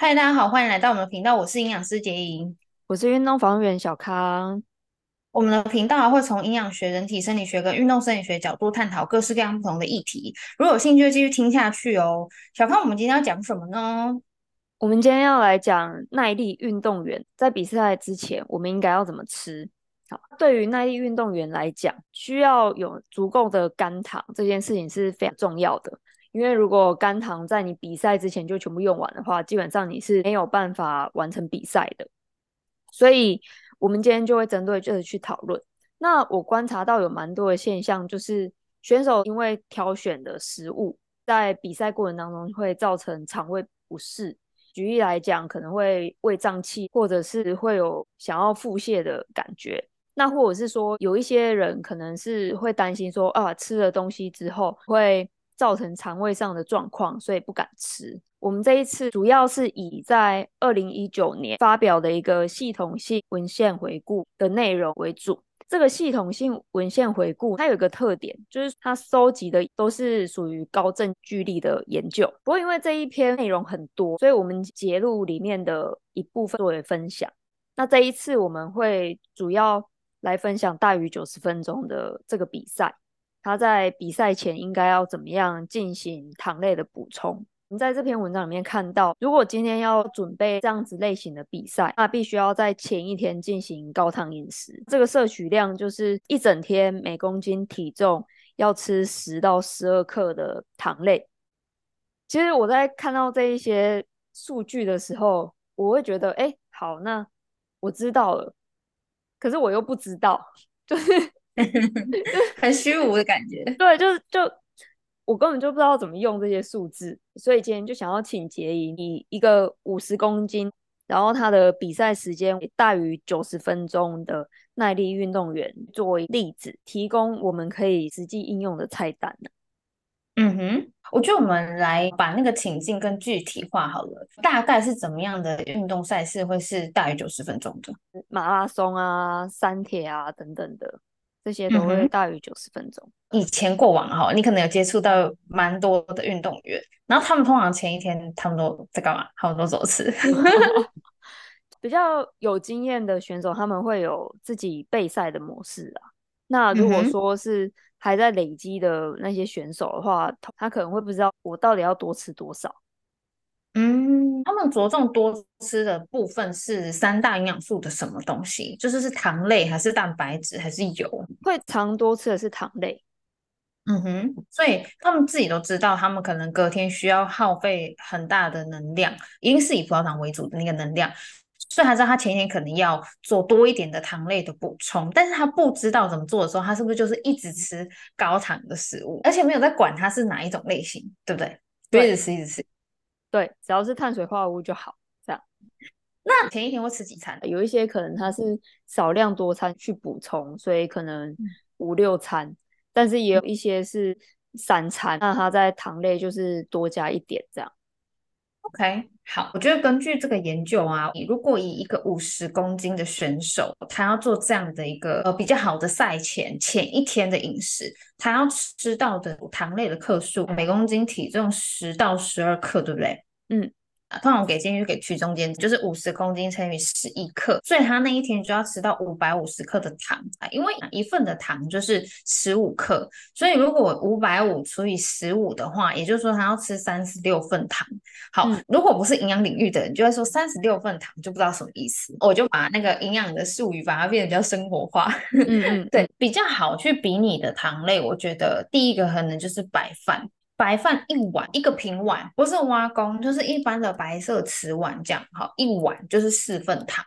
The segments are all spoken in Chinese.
嗨，大家好，欢迎来到我们的频道。我是营养师杰莹，我是运动防护员小康。我们的频道会从营养学、人体生理学跟运动生理学角度探讨各式各样不同的议题。如果有兴趣，就继续听下去哦。小康，我们今天要讲什么呢？我们今天要来讲耐力运动员在比赛之前，我们应该要怎么吃？好，对于耐力运动员来讲，需要有足够的肝糖，这件事情是非常重要的。因为如果肝糖在你比赛之前就全部用完的话，基本上你是没有办法完成比赛的。所以，我们今天就会针对这个去讨论。那我观察到有蛮多的现象，就是选手因为挑选的食物，在比赛过程当中会造成肠胃不适。举例来讲，可能会胃胀气，或者是会有想要腹泻的感觉。那或者是说，有一些人可能是会担心说，啊，吃了东西之后会。造成肠胃上的状况，所以不敢吃。我们这一次主要是以在二零一九年发表的一个系统性文献回顾的内容为主。这个系统性文献回顾它有一个特点，就是它收集的都是属于高证据力的研究。不过因为这一篇内容很多，所以我们节录里面的一部分作为分享。那这一次我们会主要来分享大于九十分钟的这个比赛。他在比赛前应该要怎么样进行糖类的补充？我们在这篇文章里面看到，如果今天要准备这样子类型的比赛，那必须要在前一天进行高糖饮食。这个摄取量就是一整天每公斤体重要吃十到十二克的糖类。其实我在看到这一些数据的时候，我会觉得，哎，好，那我知道了，可是我又不知道，就是。很虚无的感觉，对，就是就我根本就不知道怎么用这些数字，所以今天就想要请杰莹以一个五十公斤，然后他的比赛时间大于九十分钟的耐力运动员作为例子，提供我们可以实际应用的菜单。嗯哼，我觉得我们来把那个情境更具体化好了，大概是怎么样的运动赛事会是大于九十分钟的？马拉松啊、三铁啊等等的。这些都会大于九十分钟。以前过往哈，你可能有接触到蛮多的运动员，然后他们通常前一天他们都在干嘛？他们都走吃。比较有经验的选手，他们会有自己备赛的模式啊。那如果说是还在累积的那些选手的话，他可能会不知道我到底要多吃多少。嗯，他们着重多吃的部分是三大营养素的什么东西？就是是糖类还是蛋白质还是油？会常多吃的是糖类。嗯哼，所以他们自己都知道，他们可能隔天需要耗费很大的能量，一定是以葡萄糖为主的那个能量，所以他知道他前一天可能要做多一点的糖类的补充，但是他不知道怎么做的时候，他是不是就是一直吃高糖的食物，而且没有在管它是哪一种类型，对不对？对，一直吃，一直吃。对，只要是碳水化合物就好。这样，那前一天会吃几餐？有一些可能它是少量多餐去补充，所以可能五六餐。嗯、但是也有一些是三餐，那它在糖类就是多加一点这样。OK，好，我觉得根据这个研究啊，如果以一个五十公斤的选手，他要做这样的一个呃比较好的赛前前一天的饮食，他要吃到的糖类的克数，每公斤体重十到十二克，对不对？嗯。通常我给建议就给区中间，就是五十公斤乘以十一克，所以他那一天就要吃到五百五十克的糖，因为一份的糖就是十五克，所以如果五百五除以十五的话，也就是说他要吃三十六份糖。好，嗯、如果不是营养领域的人，就会说三十六份糖就不知道什么意思。我就把那个营养的术语把它变得比较生活化，嗯 嗯，对，比较好去比拟的糖类，我觉得第一个可能就是白饭。白饭一碗，一个平碗，不是挖工，就是一般的白色瓷碗这样，好，一碗就是四份糖。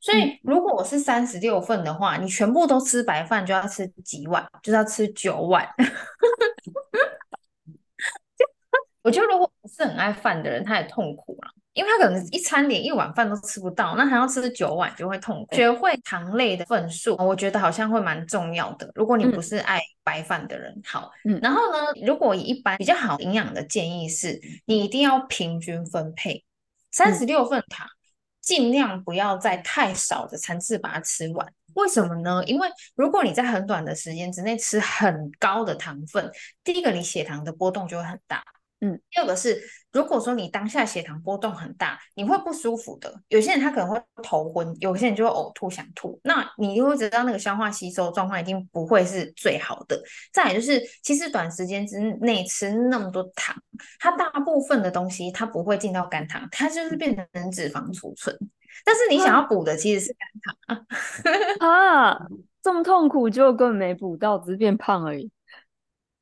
所以如果我是三十六份的话，你全部都吃白饭就要吃几碗？就是要吃九碗。我觉得如果不是很爱饭的人，他也痛苦了。因为他可能一餐连一碗饭都吃不到，那还要吃九碗就会痛苦。学会糖类的份数，我觉得好像会蛮重要的。如果你不是爱白饭的人，好，嗯，然后呢，如果以一般比较好营养的建议是，你一定要平均分配，三十六份糖，尽量不要在太少的餐次把它吃完。为什么呢？因为如果你在很短的时间之内吃很高的糖分，第一个你血糖的波动就会很大。嗯，第二个是，如果说你当下血糖波动很大，你会不舒服的。有些人他可能会头昏，有些人就会呕吐、想吐。那你就会知道那个消化吸收状况一定不会是最好的。再来就是，其实短时间之内吃那么多糖，它大部分的东西它不会进到肝糖，它就是变成脂肪储存。但是你想要补的其实是肝糖啊，啊，这么痛苦就根本没补到，只是变胖而已。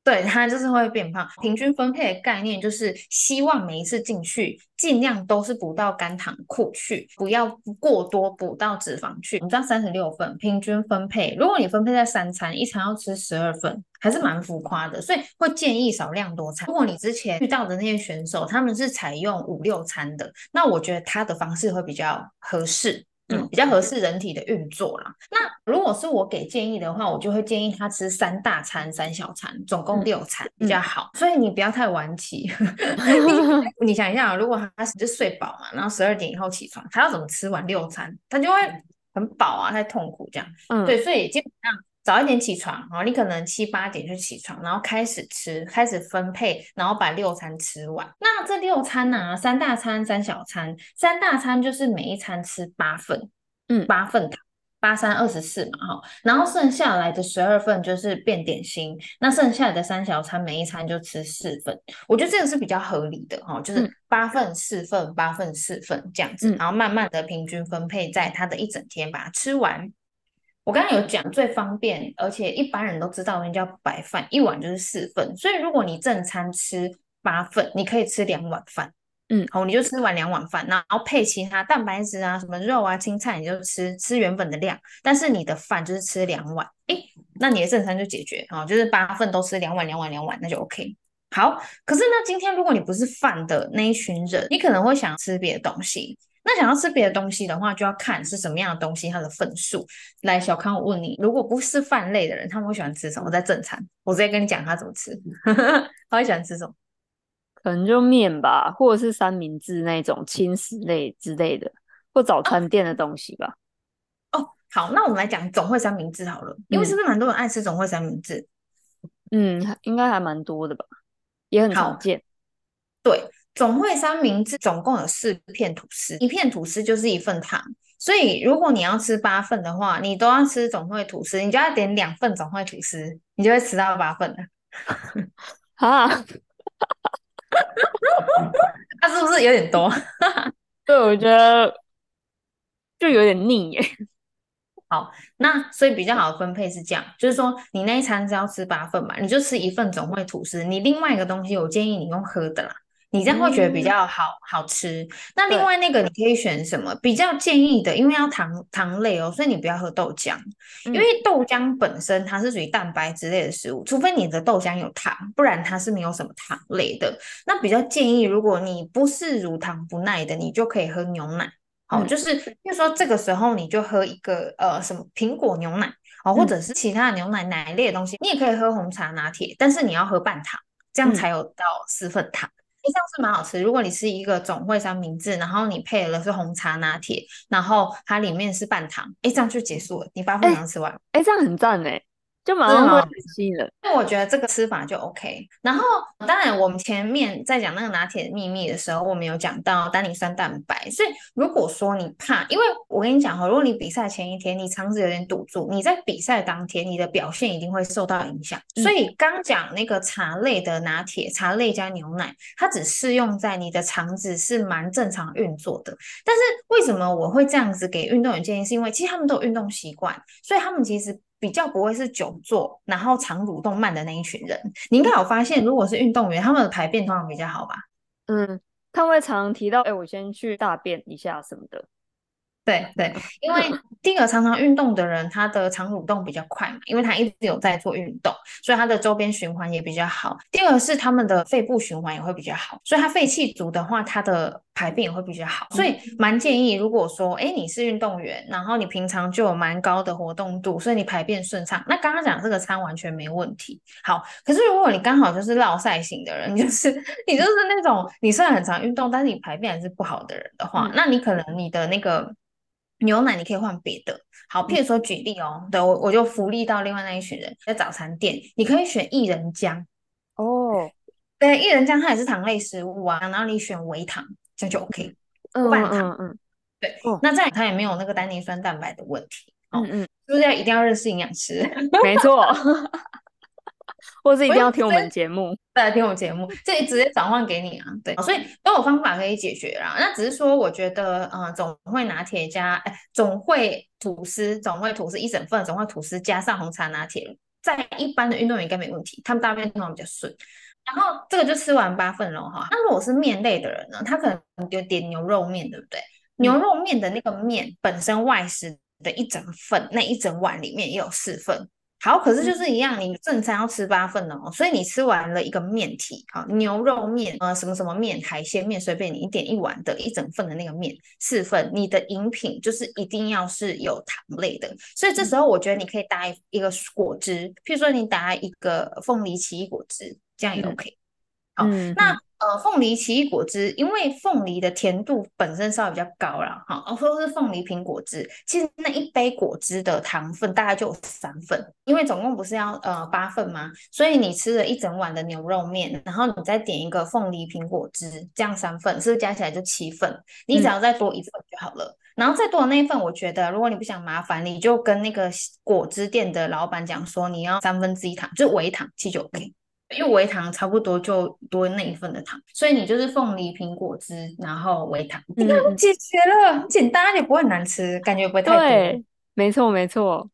对，它就是会变胖。平均分配的概念就是希望每一次进去尽量都是补到肝糖库去，不要过多补到脂肪去。你知道三十六份平均分配，如果你分配在三餐，一餐要吃十二份，还是蛮浮夸的。所以会建议少量多餐。如果你之前遇到的那些选手，他们是采用五六餐的，那我觉得他的方式会比较合适。嗯，比较合适人体的运作啦。那如果是我给建议的话，我就会建议他吃三大餐、三小餐，总共六餐比较好。嗯、所以你不要太晚起。你你想一下，如果他就睡饱嘛，然后十二点以后起床，他要怎么吃完六餐？他就会很饱啊，太痛苦这样。嗯，对，所以基本上。早一点起床，然后你可能七八点就起床，然后开始吃，开始分配，然后把六餐吃完。那这六餐呢、啊，三大餐、三小餐，三大餐就是每一餐吃八份，嗯，八份糖，八三二十四嘛，哈。然后剩下来的十二份就是变点心，那剩下来的三小餐每一餐就吃四份。我觉得这个是比较合理的哈，就是八份四份，八份四份这样子，然后慢慢的平均分配在他的一整天，把它吃完。我刚刚有讲最方便，而且一般人都知道，那叫白饭，一碗就是四份。所以如果你正餐吃八份，你可以吃两碗饭，嗯，好，你就吃完两碗饭，然后配其他蛋白质啊，什么肉啊、青菜，你就吃吃原本的量。但是你的饭就是吃两碗，诶，那你的正餐就解决啊，就是八份都吃两碗、两碗、两碗，那就 OK。好，可是呢，今天如果你不是饭的那一群人，你可能会想吃别的东西。那想要吃别的东西的话，就要看是什么样的东西，它的份数。来，小康，我问你，如果不是饭类的人，他们会喜欢吃什么？在正餐，我直接跟你讲他怎么吃。他会喜欢吃什么？可能就面吧，或者是三明治那种轻食类之类的，或早餐店的东西吧。哦，好，那我们来讲总会三明治好了，因为是不是蛮多人爱吃总会三明治？嗯，应该还蛮多的吧，也很常见。对。总会三明治总共有四片吐司，一片吐司就是一份糖，所以如果你要吃八份的话，你都要吃总会吐司，你就要点两份总会吐司，你就会吃到八份了。啊，那是不是有点多？对，我觉得就有点腻耶。好，那所以比较好的分配是这样，就是说你那一餐是要吃八份嘛，你就吃一份总会吐司，你另外一个东西我建议你用喝的啦。你这样会觉得比较好、嗯、好吃。那另外那个你可以选什么？比较建议的，因为要糖糖类哦，所以你不要喝豆浆，因为豆浆本身它是属于蛋白之类的食物，除非你的豆浆有糖，不然它是没有什么糖类的。那比较建议，如果你不是乳糖不耐的，你就可以喝牛奶。好，就是比如说这个时候你就喝一个呃什么苹果牛奶哦，或者是其他的牛奶奶类的东西，你也可以喝红茶拿铁，但是你要喝半糖，这样才有到四份糖。这样是蛮好吃。如果你是一个总会三明治，然后你配了是红茶拿铁，然后它里面是半糖，哎，这样就结束了，你八分糖吃完，哎，这样很赞哎。就马上会很吸引人，那我觉得这个吃法就 OK。然后，当然我们前面在讲那个拿铁的秘密的时候，我们有讲到单宁酸蛋白。所以，如果说你怕，因为我跟你讲哈，如果你比赛前一天你肠子有点堵住，你在比赛当天你的表现一定会受到影响。所以，刚讲那个茶类的拿铁，茶类加牛奶，它只适用在你的肠子是蛮正常运作的。但是，为什么我会这样子给运动员建议？是因为其实他们都有运动习惯，所以他们其实。比较不会是久坐，然后肠蠕动慢的那一群人。你应该有发现，如果是运动员，他们的排便通常比较好吧？嗯，他会常提到，哎，我先去大便一下什么的。对对，因为第一个常常运动的人，他的肠蠕动比较快嘛，因为他一直有在做运动，所以他的周边循环也比较好。第二个是他们的肺部循环也会比较好，所以他肺气足的话，他的排便也会比较好。所以蛮建议，如果说哎你是运动员，然后你平常就有蛮高的活动度，所以你排便顺畅，那刚刚讲这个餐完全没问题。好，可是如果你刚好就是落赛型的人，就是你就是那种你虽然很常运动，但是你排便还是不好的人的话，嗯、那你可能你的那个。牛奶你可以换别的，好，譬如说举例哦，对我我就福利到另外那一群人，在早餐店，你可以选薏仁浆哦，对，薏仁浆它也是糖类食物啊，然后你选微糖，这样就 OK。嗯半糖，嗯嗯，对。那这样它也没有那个单宁酸蛋白的问题。嗯嗯，是不是要一定要认识营养师？没错。或是一定要听我们节目，再来听我们节目，这里直接转换给你啊，对，所以都有方法可以解决啦。那只是说，我觉得，呃，总会拿铁加，哎，总会吐司，总会吐司一整份，总会吐司加上红茶拿铁，在一般的运动员应该没问题，他们大便通常比较顺。然后这个就吃完八份了哈。那如果是面类的人呢，他可能就点牛肉面，对不对？牛肉面的那个面本身外食的一整份，那一整碗里面也有四份。好，可是就是一样，你正餐要吃八份哦，所以你吃完了一个面体，好，牛肉面，呃，什么什么面，海鲜面，随便你，一点一碗的一整份的那个面，四份，你的饮品就是一定要是有糖类的，所以这时候我觉得你可以搭一个果汁，譬如说你搭一个凤梨奇异果汁，这样也 OK。好，嗯、那。呃，凤梨奇异果汁，因为凤梨的甜度本身稍微比较高啦，哈，或者是凤梨苹果汁，其实那一杯果汁的糖分大概就有三份，因为总共不是要呃八份吗？所以你吃了一整碗的牛肉面，然后你再点一个凤梨苹果汁，这样三份，是不是加起来就七份？你只要再多一份就好了。嗯、然后再多的那一份，我觉得如果你不想麻烦，你就跟那个果汁店的老板讲说，你要三分之一糖，就微糖，其实就 OK。因为微糖差不多就多那一份的糖，所以你就是凤梨苹果汁，然后微糖，你看解决了，很简单，也不会很难吃，感觉不会太多。对，没错没错。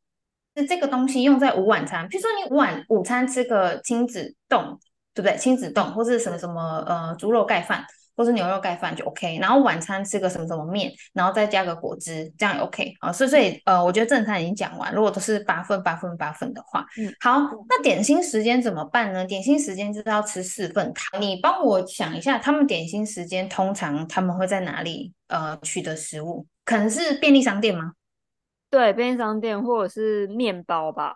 那这个东西用在午晚餐，比如说你晚午餐吃个亲子冻，对不对？亲子冻或是什么什么呃猪肉盖饭。或是牛肉盖饭就 OK，然后晚餐吃个什么什么面，然后再加个果汁，这样也 OK 啊，所以所以呃，我觉得正餐已经讲完，如果都是八份八份八份的话，嗯，好，那点心时间怎么办呢？点心时间就是要吃四份糖，你帮我想一下，他们点心时间通常他们会在哪里呃取得食物？可能是便利商店吗？对，便利商店或者是面包吧，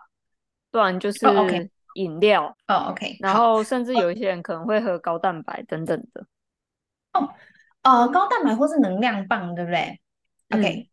不然就是饮料哦，OK，, oh, okay. 然后甚至有一些人可能会喝高蛋白等等的。哦，呃，高蛋白或是能量棒，对不对？嗯，OK。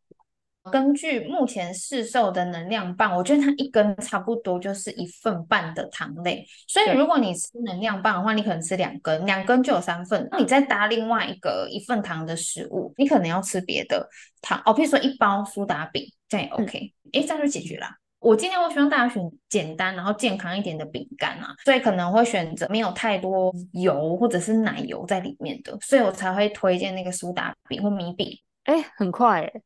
根据目前市售的能量棒，我觉得它一根差不多就是一份半的糖类。所以如果你吃能量棒的话，你可能吃两根，两根就有三份。那你再搭另外一个一份糖的食物，你可能要吃别的糖哦，譬如说一包苏打饼，这样也 OK。哎，这样就解决了。我今天我希望大家选简单然后健康一点的饼干啊，所以可能会选择没有太多油或者是奶油在里面的，所以我才会推荐那个苏打饼或米饼。哎，很快哎，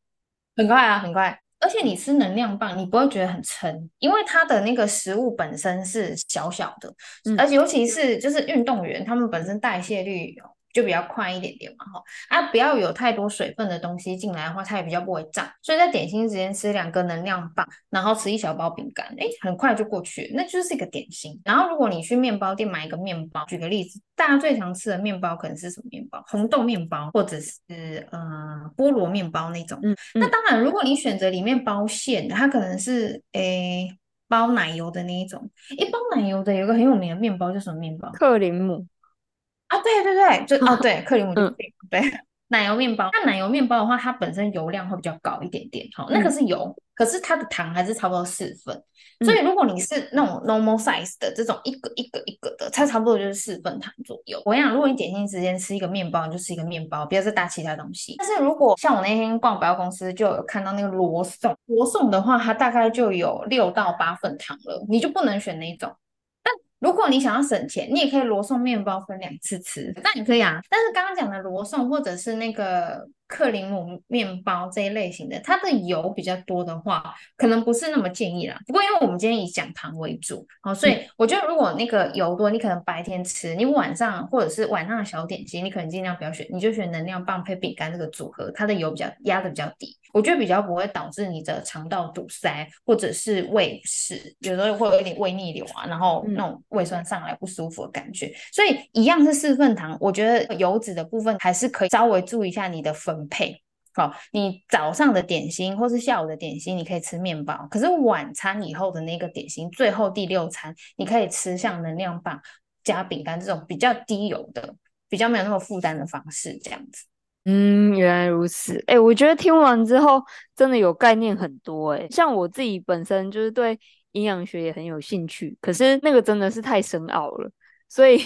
很快啊，很快！而且你吃能量棒，你不会觉得很撑，因为它的那个食物本身是小小的，嗯、而且尤其是就是运动员，他们本身代谢率。就比较快一点点嘛，哈啊，不要有太多水分的东西进来的话，它也比较不会胀。所以在点心时间吃两个能量棒，然后吃一小包饼干，哎，很快就过去，那就是一个点心。然后如果你去面包店买一个面包，举个例子，大家最常吃的面包可能是什么面包？红豆面包，或者是呃菠萝面包那种。嗯，嗯，那当然，如果你选择里面包馅的，它可能是诶包奶油的那一种。一包奶油的有一个很有名的面包叫什么面包？克林姆。啊，对对对，就哦，对，克里姆对对，奶油面包。那奶油面包的话，它本身油量会比较高一点点，好，那个是油。可是它的糖还是差不多四份，嗯、所以如果你是那种 normal size 的这种一个一个一个的，它差不多就是四份糖左右。我跟你讲，如果你点心时间吃一个面包，你就吃一个面包，不要再搭其他东西。但是如果像我那天逛百货公司，就有看到那个罗宋，罗宋的话，它大概就有六到八份糖了，你就不能选那一种。如果你想要省钱，你也可以罗宋面包分两次吃，那也可以啊。但是刚刚讲的罗宋或者是那个克林姆面包这一类型的，它的油比较多的话，可能不是那么建议啦。不过因为我们今天以讲糖为主，好，所以我觉得如果那个油多，你可能白天吃，你晚上或者是晚上的小点心，你可能尽量不要选，你就选能量棒配饼干这个组合，它的油比较压的比较低。我觉得比较不会导致你的肠道堵塞，或者是胃食，有时候会有一点胃逆流啊，然后那种胃酸上来不舒服的感觉。嗯、所以一样是四份糖，我觉得油脂的部分还是可以稍微注意一下你的分配。好，你早上的点心或是下午的点心，你可以吃面包，可是晚餐以后的那个点心，最后第六餐，你可以吃像能量棒加饼干这种比较低油的，比较没有那么负担的方式，这样子。嗯，原来如此。哎、欸，我觉得听完之后真的有概念很多。哎，像我自己本身就是对营养学也很有兴趣，可是那个真的是太深奥了，所以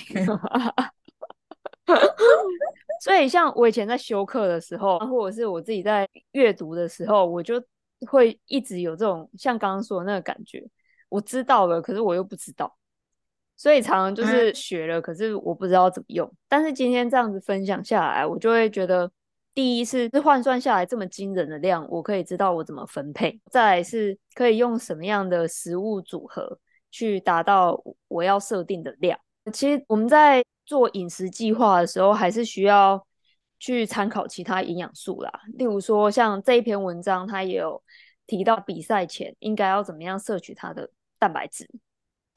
所以像我以前在修课的时候，或者是我自己在阅读的时候，我就会一直有这种像刚刚说的那个感觉，我知道了，可是我又不知道。所以常常就是学了，可是我不知道怎么用。但是今天这样子分享下来，我就会觉得，第一是是换算下来这么惊人的量，我可以知道我怎么分配；再来是可以用什么样的食物组合去达到我要设定的量。其实我们在做饮食计划的时候，还是需要去参考其他营养素啦。例如说，像这一篇文章，它也有提到比赛前应该要怎么样摄取它的蛋白质。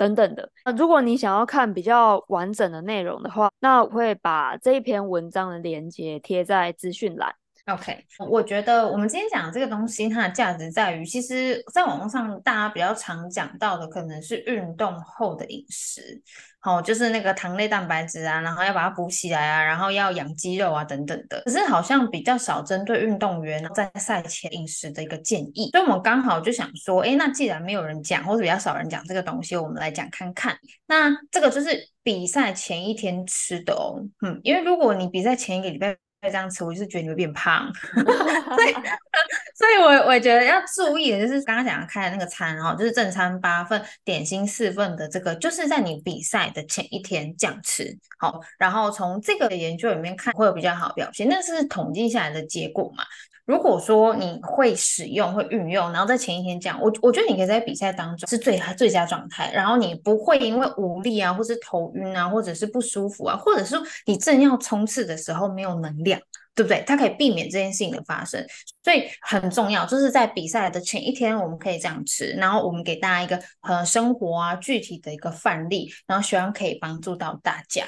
等等的，那如果你想要看比较完整的内容的话，那我会把这一篇文章的链接贴在资讯栏。OK，我觉得我们今天讲的这个东西，它的价值在于，其实在网络上大家比较常讲到的，可能是运动后的饮食，好，就是那个糖类蛋白质啊，然后要把它补起来啊，然后要养肌肉啊等等的。可是好像比较少针对运动员在赛前饮食的一个建议，所以我们刚好就想说，哎，那既然没有人讲，或者比较少人讲这个东西，我们来讲看看。那这个就是比赛前一天吃的哦，嗯，因为如果你比赛前一个礼拜。再这样吃，我就是觉得你会变胖，所以，所以我我觉得要注意的就是刚刚讲开的那个餐哦，就是正餐八份，点心四份的这个，就是在你比赛的前一天这样吃，好，然后从这个研究里面看会有比较好的表现，那是统计下来的结果嘛。如果说你会使用、会运用，然后在前一天这样，我我觉得你可以在比赛当中是最最佳状态，然后你不会因为无力啊，或是头晕啊，或者是不舒服啊，或者是你正要冲刺的时候没有能量，对不对？它可以避免这件事情的发生，所以很重要，就是在比赛的前一天我们可以这样吃，然后我们给大家一个呃生活啊具体的一个范例，然后希望可以帮助到大家，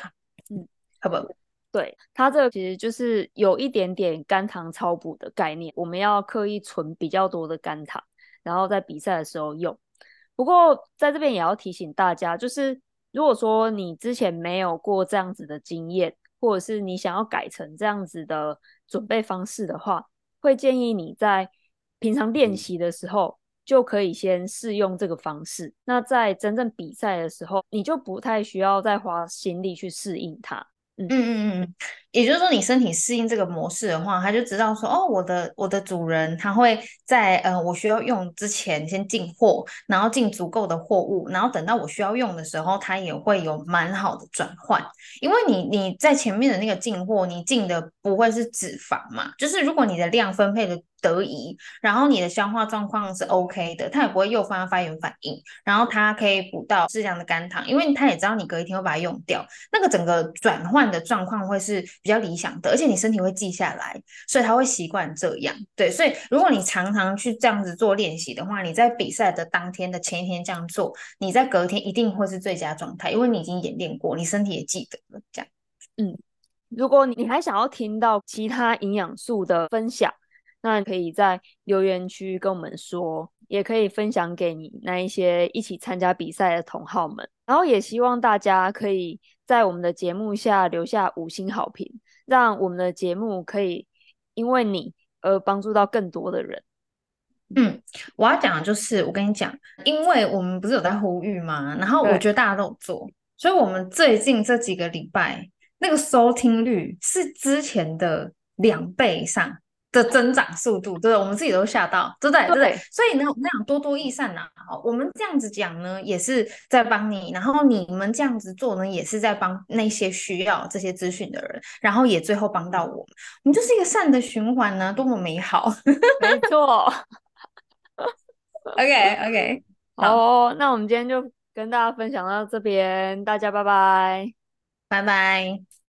嗯，好不好？对，它这个其实就是有一点点肝糖超补的概念，我们要刻意存比较多的肝糖，然后在比赛的时候用。不过在这边也要提醒大家，就是如果说你之前没有过这样子的经验，或者是你想要改成这样子的准备方式的话，会建议你在平常练习的时候就可以先试用这个方式。那在真正比赛的时候，你就不太需要再花心力去适应它。嗯嗯嗯嗯，也就是说，你身体适应这个模式的话，他就知道说，哦，我的我的主人他会在呃我需要用之前先进货，然后进足够的货物，然后等到我需要用的时候，它也会有蛮好的转换。因为你你在前面的那个进货，你进的不会是脂肪嘛，就是如果你的量分配的。得宜，然后你的消化状况是 OK 的，它也不会诱发发炎反应，然后它可以补到适量的肝糖，因为它也知道你隔一天会把它用掉，那个整个转换的状况会是比较理想的，而且你身体会记下来，所以它会习惯这样。对，所以如果你常常去这样子做练习的话，你在比赛的当天的前一天这样做，你在隔天一定会是最佳状态，因为你已经演练过，你身体也记得了。这样，嗯，如果你还想要听到其他营养素的分享。那可以在留言区跟我们说，也可以分享给你那一些一起参加比赛的同好们。然后也希望大家可以在我们的节目下留下五星好评，让我们的节目可以因为你而帮助到更多的人。嗯，我要讲的就是，我跟你讲，因为我们不是有在呼吁吗？然后我觉得大家都有做，所以我们最近这几个礼拜那个收听率是之前的两倍以上。的增长速度，对，我们自己都吓到，对不对？对不对？所以呢，我们讲多多益善呐，好，我们这样子讲呢，也是在帮你，然后你们这样子做呢，也是在帮那些需要这些资讯的人，然后也最后帮到我们，我们就是一个善的循环呢，多么美好！没错。OK OK，好哦，那我们今天就跟大家分享到这边，大家拜拜，拜拜。